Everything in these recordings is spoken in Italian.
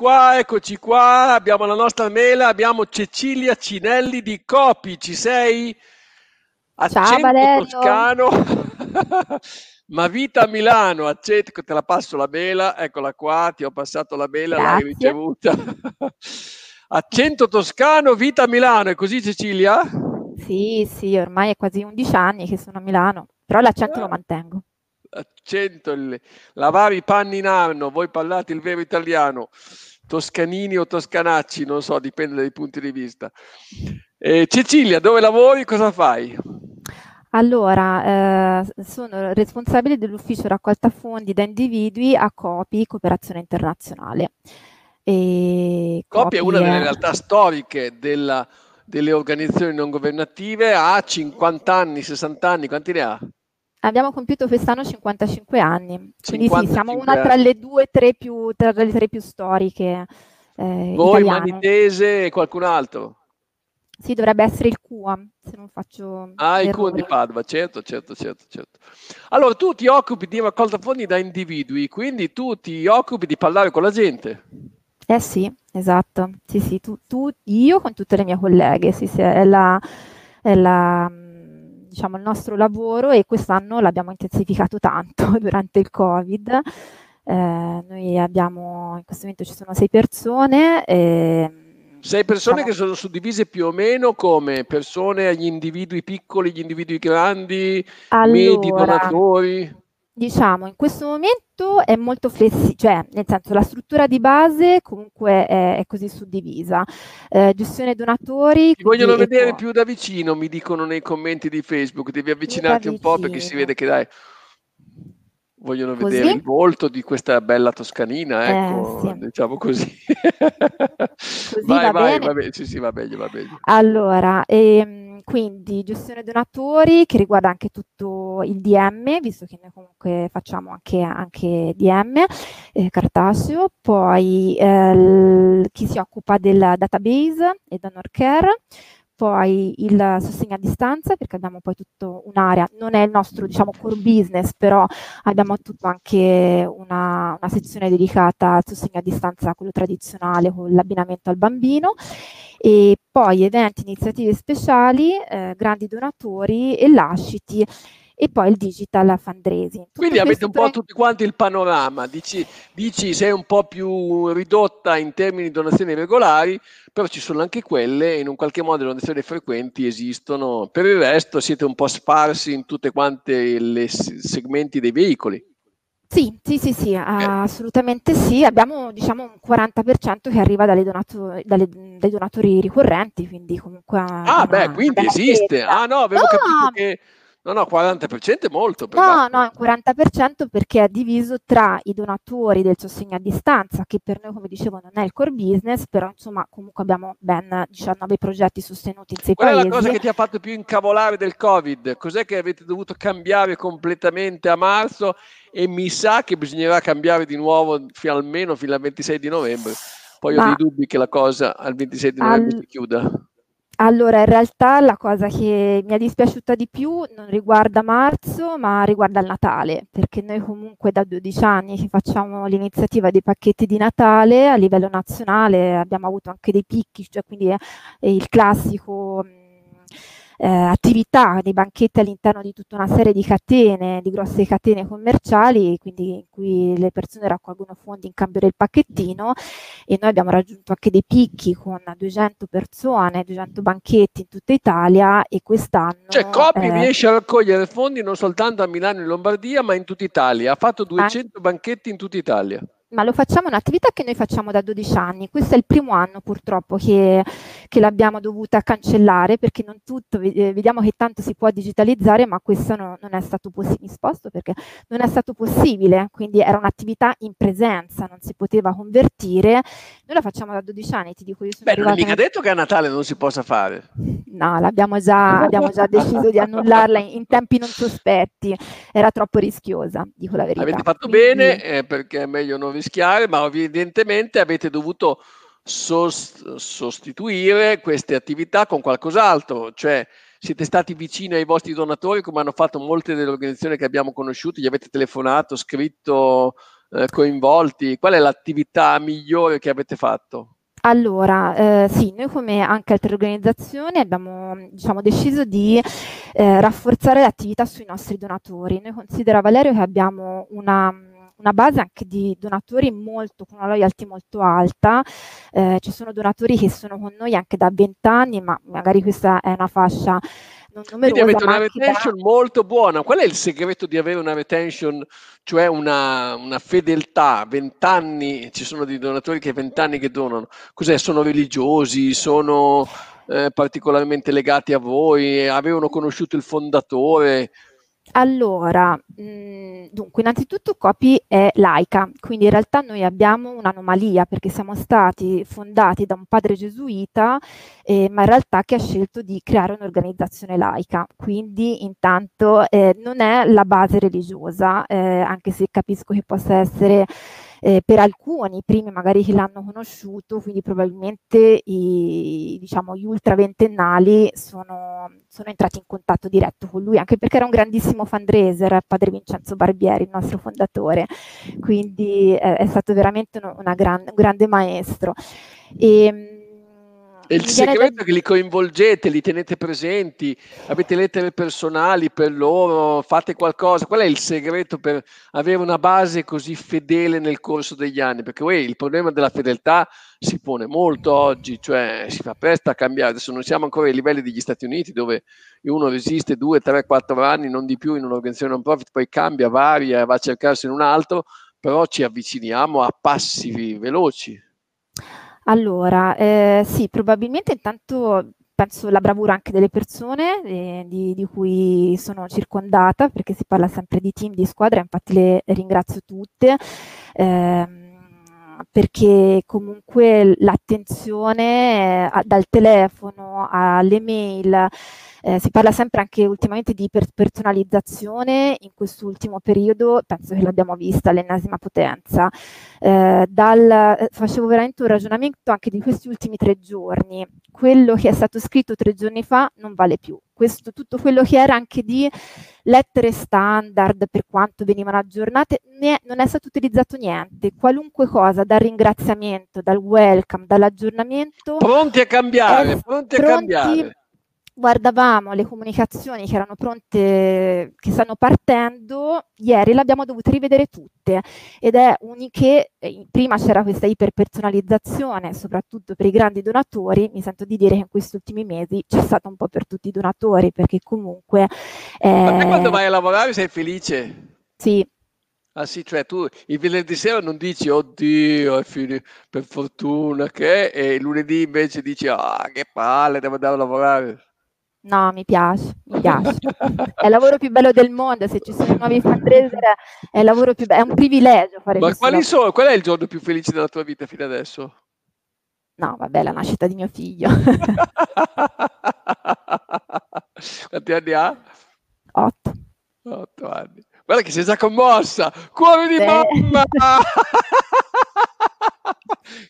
qua, eccoci qua, abbiamo la nostra mela, abbiamo Cecilia Cinelli di Copi, ci sei? Accento Ciao toscano, ma vita a Milano, accento, te la passo la mela, eccola qua, ti ho passato la mela, l'hai ricevuta. accento toscano, vita a Milano, è così Cecilia? Sì, sì, ormai è quasi 11 anni che sono a Milano, però l'accento ah. lo mantengo accento, il, lavare i panni in anno, voi parlate il vero italiano, toscanini o toscanacci, non so, dipende dai punti di vista. Eh, Cecilia, dove lavori? Cosa fai? Allora, eh, sono responsabile dell'ufficio raccolta fondi da individui a COPI, Cooperazione Internazionale. E COPI, è una delle realtà storiche della, delle organizzazioni non governative, ha 50 anni, 60 anni, quanti ne ha? Abbiamo compiuto quest'anno 55 anni, quindi sì, siamo una tra le due, tre più, tra le tre più storiche. Eh, Voi, italiane. Manitese e qualcun altro? Sì, dovrebbe essere il QA, se non faccio. Ah, il QA di Padova, certo, certo, certo, certo. Allora, tu ti occupi di raccolta fondi da individui, quindi tu ti occupi di parlare con la gente. Eh sì, esatto. Sì, sì, tu, tu io con tutte le mie colleghe, sì, sì, è la, è la diciamo, il nostro lavoro e quest'anno l'abbiamo intensificato tanto durante il Covid. Eh, noi abbiamo, in questo momento ci sono sei persone. E, sei persone diciamo, che sono suddivise più o meno come persone agli individui piccoli, gli individui grandi, allora, medi, donatori? Diciamo, in questo momento è molto flessibile, cioè nel senso la struttura di base comunque è, è così suddivisa. Eh, gestione donatori. Ti vogliono vedere più da vicino, mi dicono nei commenti di Facebook, devi avvicinarti un po' perché si vede che dai, vogliono così? vedere il volto di questa bella toscanina, eh, ecco, eh, sì. diciamo così. così vai, va vai, va bene, sì, sì, va meglio, va meglio. Allora, ehm, quindi gestione donatori che riguarda anche tutto il DM, visto che noi comunque facciamo anche, anche DM eh, cartaceo, poi eh, chi si occupa del database e donor care, poi il sostegno a distanza, perché abbiamo poi tutta un'area, non è il nostro diciamo core business, però abbiamo tutto anche una, una sezione dedicata al sostegno a distanza, quello tradizionale, con l'abbinamento al bambino, e poi eventi, iniziative speciali, eh, grandi donatori e lasciti e poi il digital fundraising. Tutto Quindi avete un po' tutti quanti il panorama, dici, dici sei un po' più ridotta in termini di donazioni regolari, però ci sono anche quelle in un qualche modo le donazioni frequenti esistono, per il resto siete un po' sparsi in tutte quante i segmenti dei veicoli. Sì, sì, sì, sì, assolutamente sì. Abbiamo diciamo un 40% che arriva dalle donato- dalle- dai donatori ricorrenti, quindi comunque... Ah, beh, quindi esiste. Ah no, avevo no, capito che No, no, 40% è molto. No, no, 40% perché è diviso tra i donatori del sostegno a distanza, che per noi, come dicevo, non è il core business, però insomma comunque abbiamo ben 19 progetti sostenuti in sei Qual paesi. Qual è la cosa che ti ha fatto più incavolare del Covid? Cos'è che avete dovuto cambiare completamente a marzo e mi sa che bisognerà cambiare di nuovo fino, almeno fino al 26 di novembre? Poi Ma ho dei dubbi che la cosa al 26 di novembre al... si chiuda. Allora, in realtà la cosa che mi è dispiaciuta di più non riguarda marzo, ma riguarda il Natale, perché noi comunque da 12 anni che facciamo l'iniziativa dei pacchetti di Natale a livello nazionale abbiamo avuto anche dei picchi, cioè quindi è il classico eh, attività, dei banchetti all'interno di tutta una serie di catene, di grosse catene commerciali, quindi in cui le persone raccolgono fondi in cambio del pacchettino e noi abbiamo raggiunto anche dei picchi con 200 persone, 200 banchetti in tutta Italia e quest'anno... Cioè Copi eh, riesce a raccogliere fondi non soltanto a Milano e in Lombardia ma in tutta Italia, ha fatto 200 ah, banchetti in tutta Italia. Ma lo facciamo, un'attività che noi facciamo da 12 anni. Questo è il primo anno purtroppo che, che l'abbiamo dovuta cancellare perché non tutto, eh, vediamo che tanto si può digitalizzare, ma questo no, non è stato possibile, perché non è stato possibile, quindi era un'attività in presenza, non si poteva convertire. Noi la facciamo da 12 anni, ti dico io sono Beh, non è mica detto che a Natale non si possa fare. No, l'abbiamo già, abbiamo già deciso di annullarla in, in, tempi non sospetti, era troppo rischiosa, dico la verità. Avete fatto quindi... bene eh, perché è meglio non rischiare, ma evidentemente avete dovuto sost- sostituire queste attività con qualcos'altro, cioè siete stati vicini ai vostri donatori come hanno fatto molte delle organizzazioni che abbiamo conosciuto, gli avete telefonato, scritto, eh, coinvolti? Qual è l'attività migliore che avete fatto? Allora, eh, sì, noi come anche altre organizzazioni abbiamo diciamo, deciso di eh, rafforzare l'attività sui nostri donatori. Noi considera Valerio che abbiamo una, una base anche di donatori molto, con una loyalty molto alta. Eh, ci sono donatori che sono con noi anche da 20 anni, ma magari questa è una fascia numerosa. Quindi avete una retention da... molto buona. Qual è il segreto di avere una retention, cioè una, una fedeltà? Vent'anni, ci sono dei donatori che vent'anni che donano. Cos'è? Sono religiosi? Sono eh, particolarmente legati a voi? Avevano conosciuto il fondatore? Allora, mhmm, dunque, innanzitutto Copi è laica, quindi in realtà noi abbiamo un'anomalia perché siamo stati fondati da un padre gesuita, eh, ma in realtà che ha scelto di creare un'organizzazione laica, quindi intanto eh, non è la base religiosa, eh, anche se capisco che possa essere eh, per alcuni, i primi magari che l'hanno conosciuto, quindi probabilmente i, diciamo, gli ultra ventennali sono, sono, entrati in contatto diretto con lui, anche perché era un grandissimo fundraiser, padre Vincenzo Barbieri, il nostro fondatore, quindi eh, è stato veramente una gran, un grande maestro. E, ehm, e il segreto da... è che li coinvolgete, li tenete presenti, avete lettere personali per loro, fate qualcosa. Qual è il segreto per avere una base così fedele nel corso degli anni? Perché uè, il problema della fedeltà si pone molto oggi, cioè si fa presto a cambiare. Adesso non siamo ancora ai livelli degli Stati Uniti dove uno resiste due, tre, quattro anni, non di più in un'organizzazione non profit, poi cambia, varia, va a cercarsi in un altro, però ci avviciniamo a passi veloci. Allora, eh, sì, probabilmente intanto penso la bravura anche delle persone eh, di, di, cui sono circondata, perché si parla sempre di team, di squadra, infatti le ringrazio tutte. Eh, perché comunque l'attenzione eh, dal telefono alle mail, eh, si parla sempre anche ultimamente di per- personalizzazione, in quest'ultimo periodo penso che l'abbiamo vista all'ennesima potenza. Eh, dal, eh, facevo veramente un ragionamento anche di questi ultimi tre giorni. Quello che è stato scritto tre giorni fa non vale più. Questo, tutto quello che era anche di lettere standard per quanto venivano aggiornate, ne, non è stato utilizzato niente. Qualunque cosa, dal ringraziamento, dal welcome, dall'aggiornamento. Pronti a cambiare, pronti a cambiare guardavamo le comunicazioni che erano pronte, che stanno partendo, ieri le abbiamo dovute rivedere tutte ed è uniche, eh, prima c'era questa iperpersonalizzazione, soprattutto per i grandi donatori, mi sento di dire che in questi ultimi mesi c'è stata un po' per tutti i donatori, perché comunque... Eh, Ma te quando vai a lavorare sei felice? Sì, Ah sì, cioè tu il venerdì sera non dici oddio, è fine, per fortuna che, e il lunedì invece dici ah che palle, devo andare a lavorare. No, mi piace, mi piace. è il lavoro più bello del mondo, se ci sono nuovi fundraiser è, il lavoro più bello, è un privilegio fare Ma quali sono, qual è il giorno più felice della tua vita fino adesso? No, vabbè, la nascita di mio figlio. Quanti anni ha? Otto. Otto anni. Guarda che sei già commossa! Cuore di Beh. mamma!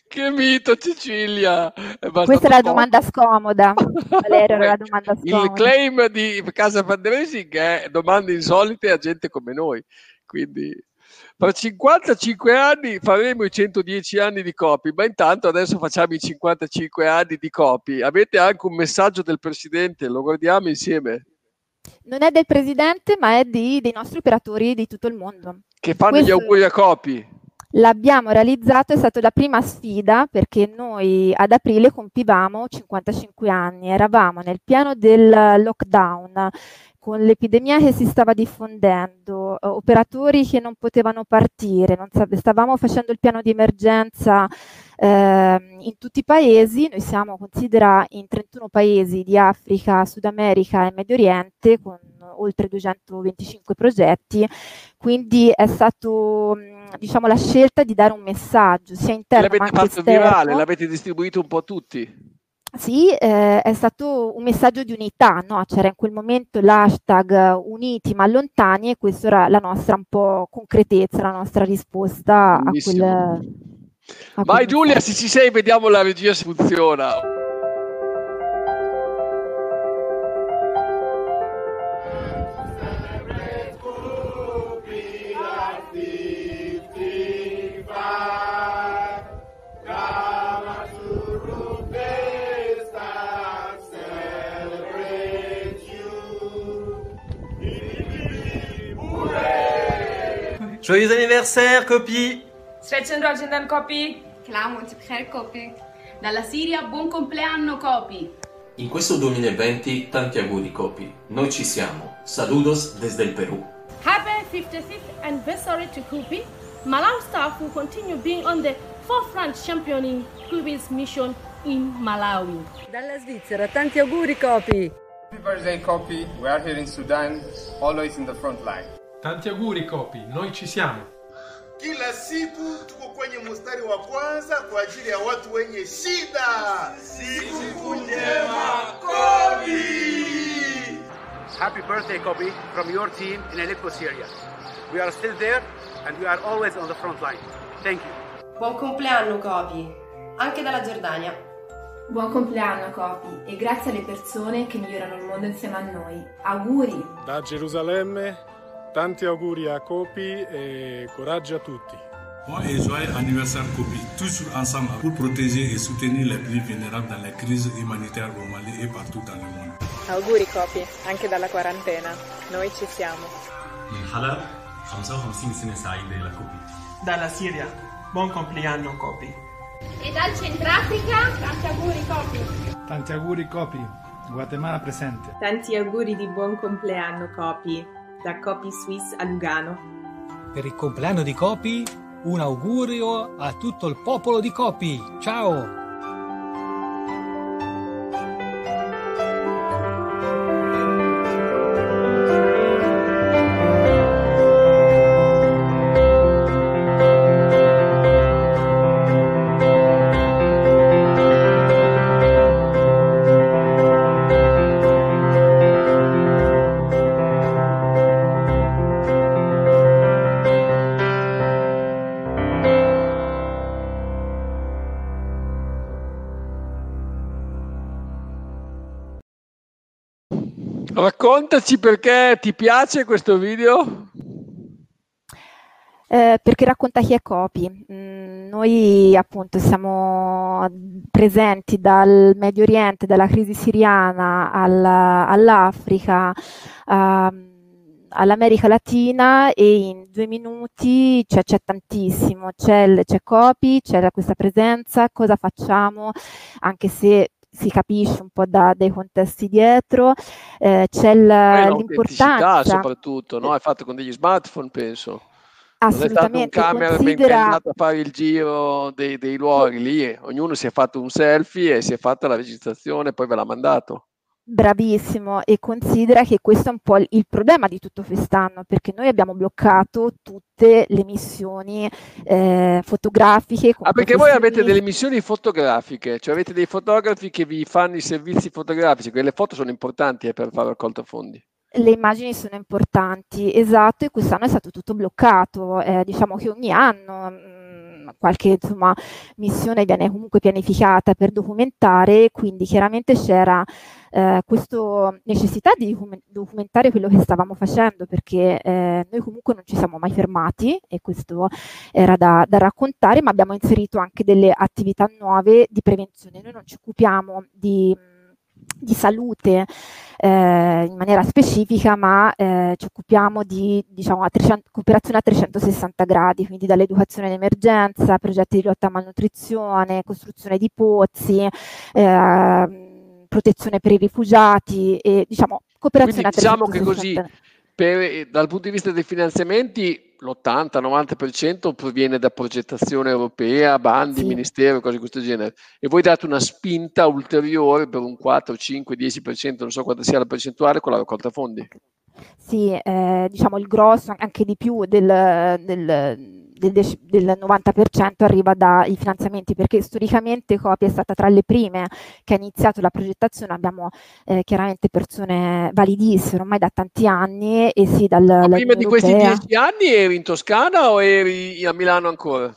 che mito Cecilia! Questa è la domanda scomoda. Valerio, la domanda scomoda. Il claim di Casa Fundraising è domande insolite a gente come noi. Quindi fra 55 anni faremo i 110 anni di copy, ma intanto adesso facciamo i 55 anni di copy. Avete anche un messaggio del Presidente, lo guardiamo insieme non è del presidente, ma è di, dei nostri operatori di tutto il mondo. Che fanno Questo gli auguri a Copi. L'abbiamo realizzato, è stata la prima sfida perché noi ad aprile compivamo 55 anni, eravamo nel piano del lockdown con l'epidemia che si stava diffondendo, eh, operatori che non potevano partire, non stavamo facendo il piano di emergenza eh, in tutti i paesi, noi siamo, considera, in 31 paesi di Africa, Sud America e Medio Oriente con oltre 225 progetti, quindi è stato diciamo la scelta di dare un messaggio sia interno l'avete fatto esterno. virale, l'avete distribuito un po' a tutti. Sì, eh, è stato un messaggio di unità, no? c'era in quel momento l'hashtag uniti ma lontani e questa era la nostra un po' concretezza, la nostra risposta Bellissimo. a quel... Ah, Vai Giulia, se ci sei, vediamo la regia se funziona. Joyeux anniversaire, copie Srećen rođendan, Copy! Clamo, Tibher Copy! Dalla Siria, buon compleanno, Copy! In questo 2020 tanti auguri Copy. Noi ci siamo. Saludos desde il Perù. Happy 56th anniversary to Copy. Malawi staff will continue being on the forefront championing Copy's mission in Malawi. Dalla Svizzera, tanti auguri Copy! Happy birthday Copy, we are here in Sudan, always in the front line. Tanti auguri Copy, noi ci siamo. Kila siku tuko kwenye mstari wa kwanza kwa ajili ya watu wenye shida. Siku njema Copy! Happy birthday Copy from your team in Aleppo, Syria. We are still there and we are always on the front line. Thank you. Buon compleanno Copy, anche dalla Giordania. Buon compleanno Copi e grazie alle persone che migliorano il mondo insieme a noi. Auguri! Da Gerusalemme, tanti auguri a Copi e coraggio a tutti. Bon et joyeux anniversaire Kopi, toujours ensemble pour protéger et soutenir les plus vulnérables dans les crises humanitaires au Mali et partout dans le monde. Auguri Kopi, anche dalla quarantena. Noi ci siamo. من حلب 55 سنة سعيدة لكوبي. Dalla Siria, buon compleanno Kopi. E dal Centrafrica, tanti auguri Copi. Tanti auguri Copi, Guatemala presente. Tanti auguri di buon compleanno Copi, da Copi Swiss a Lugano. Per il compleanno di Copi, un augurio a tutto il popolo di Copi. Ciao! Raccontaci perché ti piace questo video? Eh, perché racconta chi è Copi. Mm, noi appunto siamo presenti dal Medio Oriente, dalla crisi siriana alla, all'Africa, uh, all'America Latina e in due minuti cioè, c'è tantissimo, c'è, c'è Copi, c'è questa presenza, cosa facciamo, anche se si capisce un po' da, dai contesti dietro, eh, c'è l'importanza. soprattutto, no? È fatto con degli smartphone, penso. Assolutamente. Non è stato un camera considera... andato a fare il giro dei, dei luoghi lì, ognuno si è fatto un selfie e si è fatta la registrazione, poi ve l'ha mandato. Bravissimo, e considera che questo è un po' il problema di tutto quest'anno, perché noi abbiamo bloccato tutte le missioni eh, fotografiche. Ah, perché voi avete delle missioni fotografiche, cioè avete dei fotografi che vi fanno i servizi fotografici, quelle foto sono importanti eh, per fare raccolta fondi. Le immagini sono importanti, esatto, e quest'anno è stato tutto bloccato. Eh, diciamo che ogni anno mh, qualche insomma, missione viene comunque pianificata per documentare, quindi chiaramente c'era eh, questa necessità di documentare quello che stavamo facendo, perché eh, noi comunque non ci siamo mai fermati e questo era da, da raccontare, ma abbiamo inserito anche delle attività nuove di prevenzione. Noi non ci occupiamo di di salute eh, in maniera specifica, ma eh, ci occupiamo di diciamo, a 300, cooperazione a 360 gradi, quindi dall'educazione d'emergenza, progetti di lotta a malnutrizione, costruzione di pozzi, eh, protezione per i rifugiati e diciamo cooperazione quindi, a 360 Diciamo che così, per, dal punto di vista dei finanziamenti, l'80-90% proviene da progettazione europea, bandi, sì. ministero, cose di questo genere, e voi date una spinta ulteriore per un 4, 5, 10%, non so quanta sia la percentuale, con la raccolta fondi. Sì, eh, diciamo il grosso, anche di più del, del del, del 90% arriva dai finanziamenti, perché storicamente Copia è stata tra le prime che ha iniziato la progettazione, abbiamo eh, chiaramente persone validissime ormai da tanti anni e sì, dal... Ma prima di questi dieci anni eri in Toscana o eri a Milano ancora?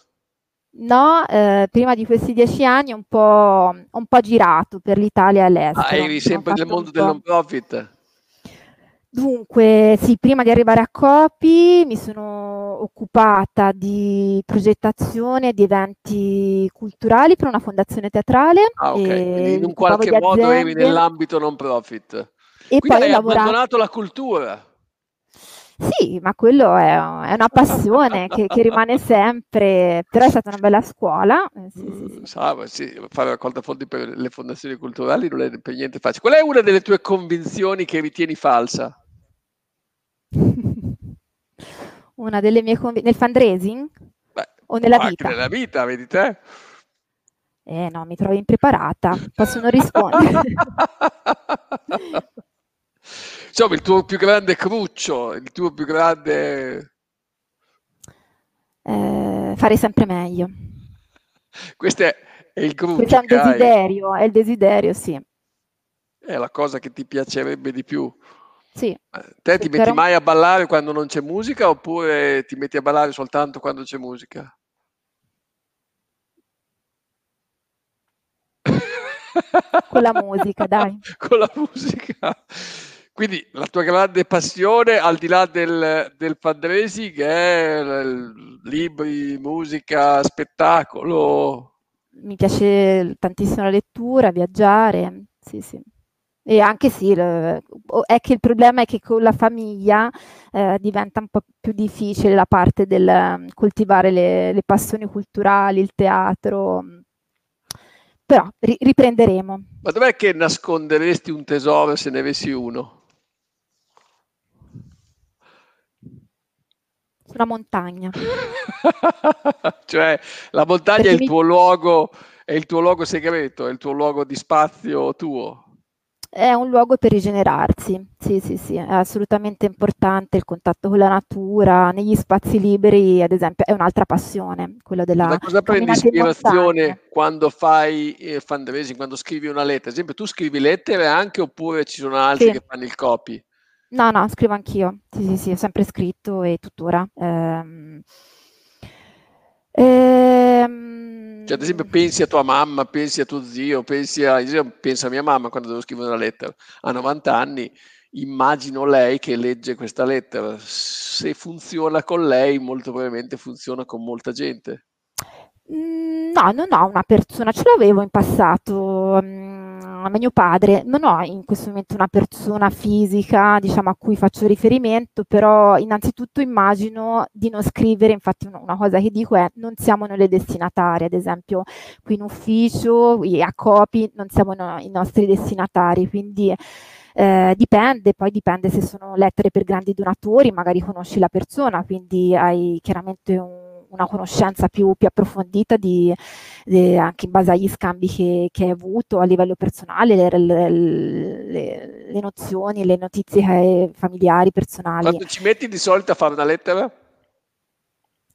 No, eh, prima di questi dieci anni un po', un po' girato per l'Italia e all'estero. Ah, eri sempre nel mondo del non profit? Dunque, sì, prima di arrivare a Copi mi sono occupata di progettazione di eventi culturali per una fondazione teatrale. Ah, ok, quindi in un qualche modo eri nell'ambito non profit. E quindi poi hai lavorato... abbandonato la cultura. Sì, ma quello è, è una passione che, che, rimane sempre, però è stata una bella scuola. Eh, sì, sì, sì. Sa, sì, fare raccolta fondi per le fondazioni culturali non è per niente facile. Qual è una delle tue convinzioni che ritieni falsa? Una delle mie convinzioni nel fundraising? Beh, o nella anche vita? nella vita, vedi te? Eh no, mi trovo impreparata, posso non rispondere. Insomma, il tuo più grande cruccio, il tuo più grande... Eh, fare sempre meglio. Questo è, è il cruccio Questo è un che hai. desiderio, è il desiderio, sì. È la cosa che ti piacerebbe di più. Sì. Te ti metti mai a ballare quando non c'è musica oppure ti metti a ballare soltanto quando c'è musica? Con la musica, dai. Con la musica. Quindi la tua grande passione, al di là del, del fundraising, è libri, musica, spettacolo. Mi piace tantissimo la lettura, viaggiare, sì, sì. E anche sì, è che il problema è che con la famiglia eh, diventa un po' più difficile la parte del eh, coltivare le, le passioni culturali, il teatro, però ri- riprenderemo. Ma dov'è che nasconderesti un tesoro se ne avessi uno? Sulla montagna. Cioè, la montagna è il mi- tuo luogo, è il tuo luogo segreto, è il tuo luogo di spazio tuo. È un luogo per rigenerarsi, sì, sì, sì, è assolutamente importante il contatto con la natura, negli spazi liberi, ad esempio, è un'altra passione, quella della Da cosa prendi ispirazione quando fai eh, fundraising, quando scrivi una lettera? Ad esempio, tu scrivi lettere anche oppure ci sono altri Sì. che fanno il copy? No, no, scrivo anch'io, sì, sì, sì, ho sempre scritto e tuttora. Ehm, ehm, Cioè, ad esempio, pensi a tua mamma, pensi a tuo zio, pensi a, io penso a mia mamma quando devo scrivere una lettera. Ha 90 anni, immagino lei che legge questa lettera. Se funziona con lei, molto probabilmente funziona con molta gente. Mm, No, non ho una persona, ce l'avevo in passato, mm, mio padre, non ho in questo momento una persona fisica, diciamo, a cui faccio riferimento, però innanzitutto immagino di non scrivere, infatti una, cosa che dico è non siamo noi le destinatarie, ad esempio qui in ufficio, a Copi, non siamo no- i nostri destinatari, quindi eh, dipende, poi dipende se sono lettere per grandi donatori, magari conosci la persona, quindi hai chiaramente un- una conoscenza più, più approfondita di, de- anche in base agli scambi che, che hai avuto a livello personale, le, le- le- le nozioni, le notizie hai- familiari, personali. Quando ci metti di solito a fare una lettera?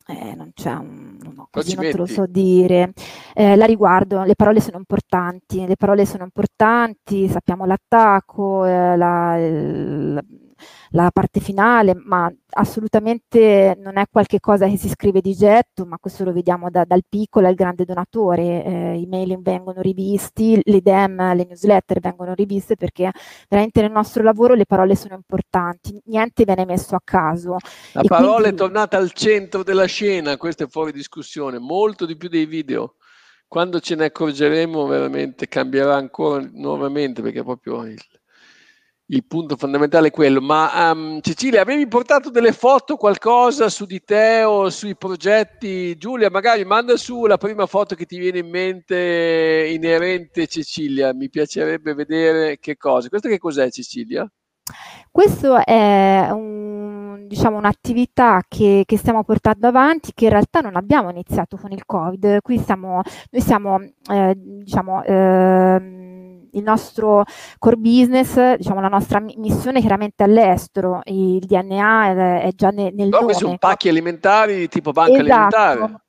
Eh, non c'è un, no, così non te lo so dire. Eh, la riguardo, le parole sono importanti, le parole sono importanti, sappiamo l'attacco, eh, la, il- la parte finale, ma assolutamente non è qualche cosa che si scrive di getto, ma questo lo vediamo da- dal piccolo al grande donatore. Eh, I mail vengono rivisti, le DEM, le newsletter vengono riviste perché veramente nel nostro lavoro le parole sono importanti, niente viene messo a caso. La E parola è quindi- tornata al centro della scena, questo è fuori discussione, molto di più dei video. Quando ce ne accorgeremo veramente cambierà ancora nuovamente perché proprio il, il punto fondamentale è quello. Ma ehm, Cecilia, avevi portato delle foto, qualcosa su di te o sui progetti? Giulia, magari manda su la prima foto che ti viene in mente inerente Cecilia, mi piacerebbe vedere che cosa. Questo che cos'è Cecilia? Questo è un- diciamo, un'attività che, che stiamo portando avanti, che in realtà non abbiamo iniziato con il Covid. Qui siamo, noi siamo, eh, diciamo, ehm, il nostro core business, diciamo, la nostra mi- missione chiaramente all'estero, il DNA è, è già ne- nel No, nome. questi sono pacchi alimentari tipo banca Esatto. alimentare.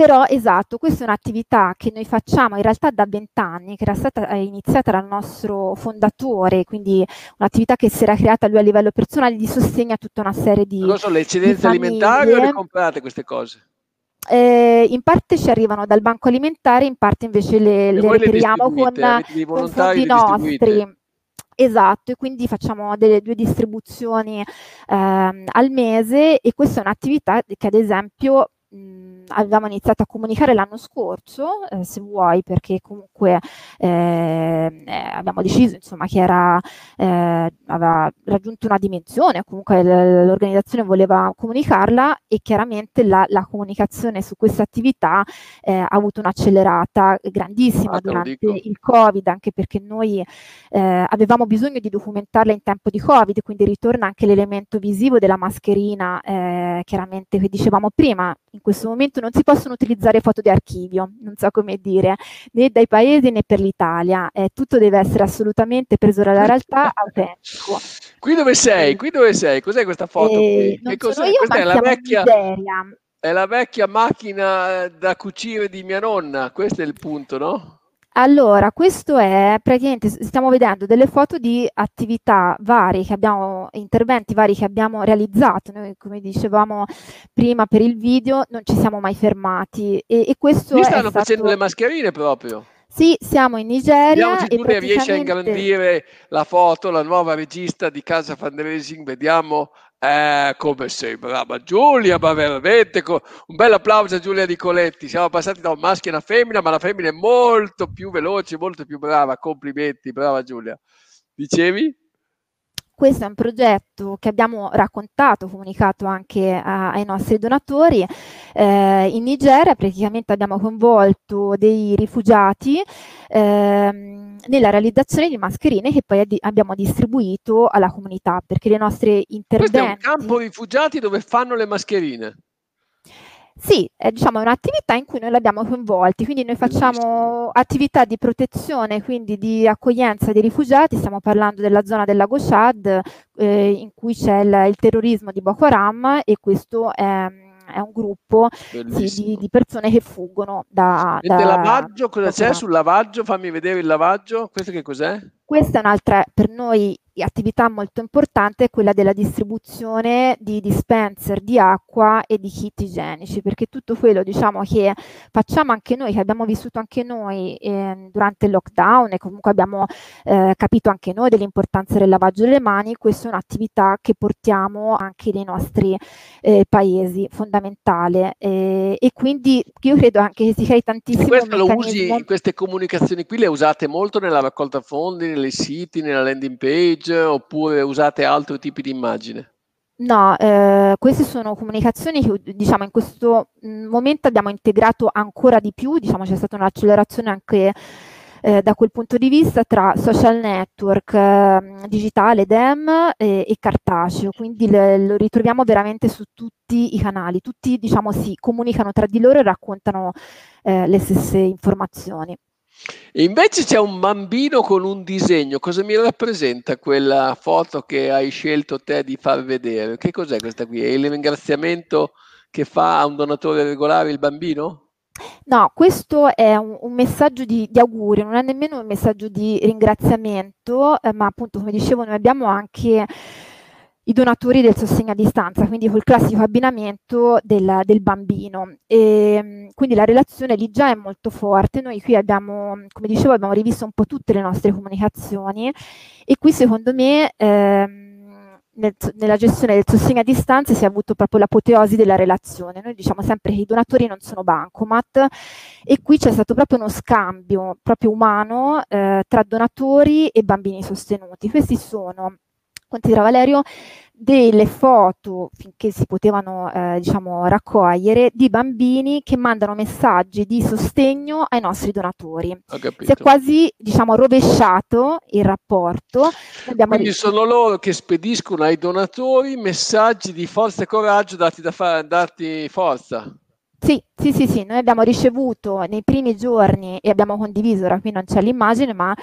Però esatto, questa è un'attività che noi facciamo in realtà da vent'anni, che era stata eh, iniziata dal nostro fondatore, quindi un'attività che si era creata lui a livello personale di sostegno a tutta una serie di, Cosa sono le eccedenze alimentari o le comprate queste cose? Eh, in parte ci arrivano dal banco alimentare, in parte invece le, le reperiamo con, con fondi nostri. Esatto, e quindi facciamo delle due distribuzioni ehm, al mese e questa è un'attività che ad esempio mh, avevamo iniziato a comunicare l'anno scorso, eh, se vuoi, perché comunque eh, eh abbiamo deciso insomma, che era, eh, aveva raggiunto una dimensione, comunque l'organizzazione voleva comunicarla e chiaramente la, la comunicazione su questa attività eh, ha avuto un'accelerata grandissima ah, durante il Covid, anche perché noi eh, avevamo bisogno di documentarla in tempo di Covid, quindi ritorna anche l'elemento visivo della mascherina, chiaramente che dicevamo prima, in questo momento non si possono utilizzare foto di archivio, non so come dire, né dai paesi né per l'Italia, eh, tutto deve essere assolutamente preso dalla realtà autentico. Qui dove sei? Qui dove sei? Cos'è questa foto? Eh? Che cos'è? Io, questa è la vecchia... È la vecchia macchina da cucire di mia nonna, questo è il punto, no? Allora, questo è praticamente, stiamo vedendo delle foto di attività varie che abbiamo, interventi vari che abbiamo realizzato. Noi, come dicevamo prima per il video, non ci siamo mai fermati. E, e questo Qui stanno stato... facendo le mascherine proprio. Sì, siamo in Nigeria. Vediamo se tu praticamente... riesci a ingrandire la foto, la nuova regista di Casa Fundraising. Vediamo eh, come sei brava Giulia, ma veramente co- un bel applauso a Giulia Nicoletti. Siamo passati da un maschio a una femmina, ma la femmina è molto più veloce, molto più brava. Complimenti, brava Giulia. Dicevi? Questo è un progetto che abbiamo raccontato, comunicato anche a, ai nostri donatori. Eh, in Nigeria praticamente abbiamo coinvolto dei rifugiati ehm, nella realizzazione di mascherine che poi abbiamo distribuito alla comunità perché le nostre interventi... Questo è un campo rifugiati dove fanno le mascherine. Sì, è, diciamo, è un'attività in cui noi l'abbiamo coinvolti, quindi noi facciamo attività di protezione, quindi di accoglienza dei rifugiati, stiamo parlando della zona del lago Chad eh, in cui c'è il, il, terrorismo di Boko Haram e questo è, è un gruppo sì, di, di, persone che fuggono da... E da lavaggio, cosa c'è sul lavaggio? Fammi vedere il lavaggio, questo che cos'è? Questa è un'altra, per noi attività molto importante è quella della distribuzione di dispenser di acqua e di kit igienici, perché tutto quello diciamo, che facciamo anche noi, che abbiamo vissuto anche noi eh, durante il lockdown e comunque abbiamo eh, capito anche noi dell'importanza del lavaggio delle mani, questa è un'attività che portiamo anche nei nostri eh, paesi, fondamentale. e quindi io credo anche che si crei tantissimo... Questo lo usi, queste comunicazioni qui le usate molto nella raccolta fondi, nei siti, nella landing page? Oppure usate altri tipi di immagine? No, eh, queste sono comunicazioni che diciamo in questo mm, momento abbiamo integrato ancora di più, diciamo c'è stata un'accelerazione anche eh, da quel punto di vista tra social network, eh, digitale, DEM e, e cartaceo, quindi le, lo ritroviamo veramente su tutti i canali, tutti diciamo si comunicano tra di loro e raccontano eh, le stesse informazioni. E invece c'è un bambino con un disegno. Cosa mi rappresenta quella foto che hai scelto te di far vedere? Che cos'è questa qui? È il ringraziamento che fa a un donatore regolare il bambino? No, questo è un, un messaggio di, di, augurio, non è nemmeno un messaggio di ringraziamento, eh, ma appunto, come dicevo, noi abbiamo anche i donatori del sostegno a distanza, quindi col classico abbinamento del, del bambino. E, ehm, quindi la relazione lì già è molto forte. Noi qui abbiamo, come dicevo, abbiamo rivisto un po' tutte le nostre comunicazioni e qui secondo me nel, nella gestione del sostegno a distanza si è avuto proprio l'apoteosi della relazione. Noi diciamo sempre che i donatori non sono bancomat e qui c'è stato proprio uno scambio proprio umano eh, tra donatori e bambini sostenuti. Questi sono considera Valerio delle foto finché si potevano eh, diciamo, raccogliere di bambini che mandano messaggi di sostegno ai nostri donatori. Si è quasi diciamo, rovesciato il rapporto. Abbiamo Quindi sono loro che spediscono ai donatori messaggi di forza e coraggio dati da fare, dati forza. Sì, sì, sì, sì, noi abbiamo ricevuto nei primi giorni e abbiamo condiviso, ora qui non c'è l'immagine, ma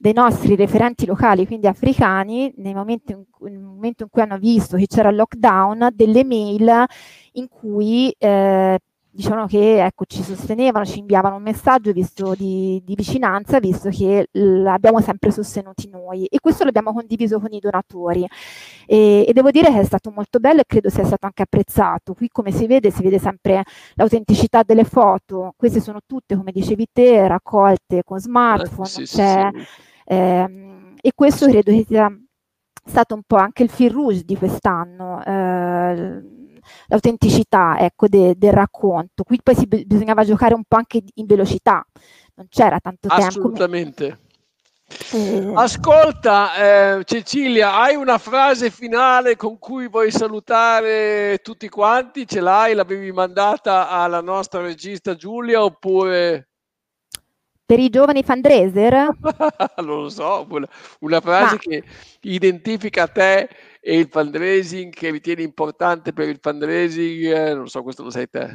dei nostri referenti locali, quindi africani, nel momento in, nel momento in cui hanno visto che c'era il lockdown, delle mail in cui eh, dicevano che ecco, ci sostenevano, ci inviavano un messaggio visto di, di vicinanza, visto che l'abbiamo sempre sostenuti noi e questo l'abbiamo condiviso con i donatori e, e, devo dire che è stato molto bello e credo sia stato anche apprezzato. Qui come si vede, si vede sempre l'autenticità delle foto, queste sono tutte, come dicevi te, raccolte con smartphone, eh, sì, cioè, sì, sì. Ehm, e questo credo che sia stato un po' anche il fil rouge di quest'anno. Eh, l'autenticità ecco, de, del racconto. Qui poi si, bisognava giocare un po' anche in velocità, non c'era tanto tempo. Assolutamente. Eh. Ascolta, eh, Cecilia, hai una frase finale con cui vuoi salutare tutti quanti? Ce l'hai? L'avevi mandata alla nostra regista Giulia oppure... Per i giovani fundraiser? non lo so, una, una frase Ma... che identifica te e il fundraising che ritieni importante per il fundraising, non so, questo lo sai te.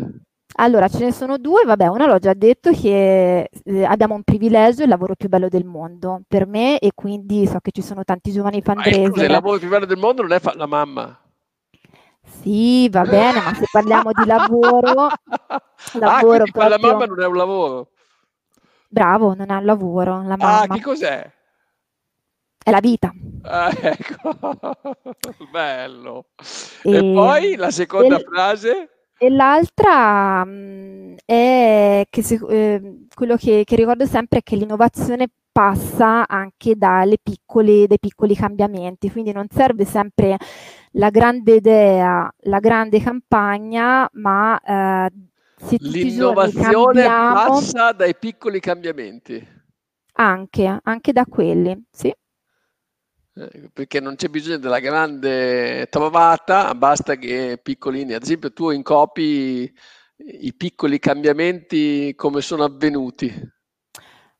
Allora, ce ne sono due, vabbè, una l'ho già detto che eh, abbiamo un privilegio, il lavoro più bello del mondo per me e quindi so che ci sono tanti giovani fundraiser. Ma il lavoro più bello del mondo non è fa- la mamma. Sì, va bene, ma se parliamo di lavoro, ah, lavoro ah, proprio... la mamma non è un lavoro. Bravo, non è un lavoro, la mamma. Ah, che cos'è? È la vita. Ah, ecco, bello. E, e poi la seconda e... frase? E l'altra mh, è che se, eh, quello che, che, ricordo sempre è che l'innovazione passa anche dalle piccole, dai piccoli cambiamenti, quindi non serve sempre la grande idea, la grande campagna, ma eh, se L'innovazione cambiamo, passa dai piccoli cambiamenti. Anche, anche da quelli, sì. Eh, perché non c'è bisogno della grande trovata, basta che piccolini, ad esempio tu incopi i piccoli cambiamenti come sono avvenuti.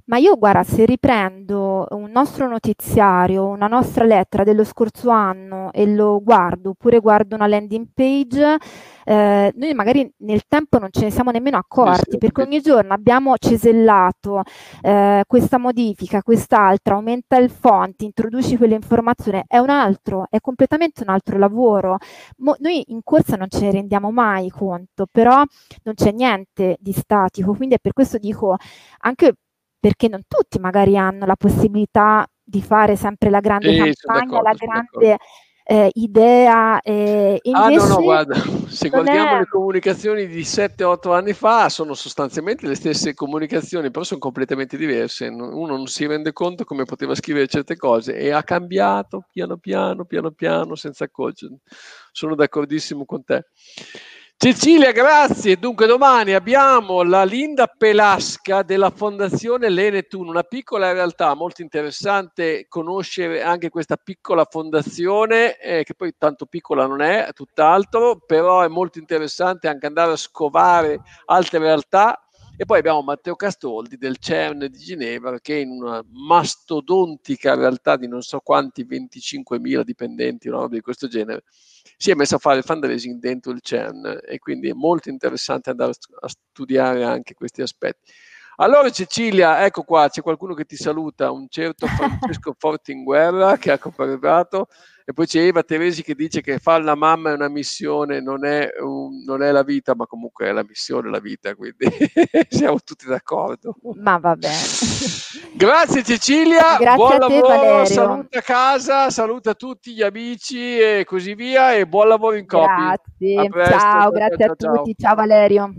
Ma io guarda, se riprendo un nostro notiziario, una nostra lettera dello scorso anno e lo guardo, oppure guardo una landing page, eh, noi magari nel tempo non ce ne siamo nemmeno accorti, perché ogni giorno abbiamo cesellato eh, questa modifica, quest'altra, aumenta il font, introduci quell'informazione, è un altro, è completamente un altro lavoro. Mo- noi in corsa non ce ne rendiamo mai conto, però non c'è niente di statico, quindi è per questo dico anche perché non tutti magari hanno la possibilità di fare sempre la grande sì, campagna, la grande eh, idea. Eh, ah no, no, guarda, se guardiamo è... le comunicazioni di 7-8 anni fa sono sostanzialmente le stesse comunicazioni, però sono completamente diverse. Uno non si rende conto come poteva scrivere certe cose e ha cambiato piano piano, piano piano, senza accorgersi. Sono d'accordissimo con te. Cecilia, grazie. Dunque domani abbiamo la Linda Pelasca della Fondazione Lenetun, una piccola realtà molto interessante conoscere anche questa piccola fondazione, eh, che poi tanto piccola non è, tutt'altro, però è molto interessante anche andare a scovare altre realtà. E poi abbiamo Matteo Castoldi del CERN di Ginevra che in una mastodontica realtà di non so quanti 25.000 dipendenti, una roba di questo genere, si è messo a fare il fundraising dentro il CERN e quindi è molto interessante andare a studiare anche questi aspetti. Allora Cecilia, ecco qua, c'è qualcuno che ti saluta, un certo Francesco Fortinguerra che ha cooperato e poi c'è Eva Teresi che dice che fare la mamma è una missione, non è, un, non è la vita, ma comunque è la missione la vita, quindi siamo tutti d'accordo. Ma va bene. Grazie Cecilia, Grazie buon a te, lavoro, Valerio. saluta casa, saluta tutti gli amici e così via e buon lavoro in copia. Grazie, ciao, ciao, grazie ciao, a tutti, ciao Valerio.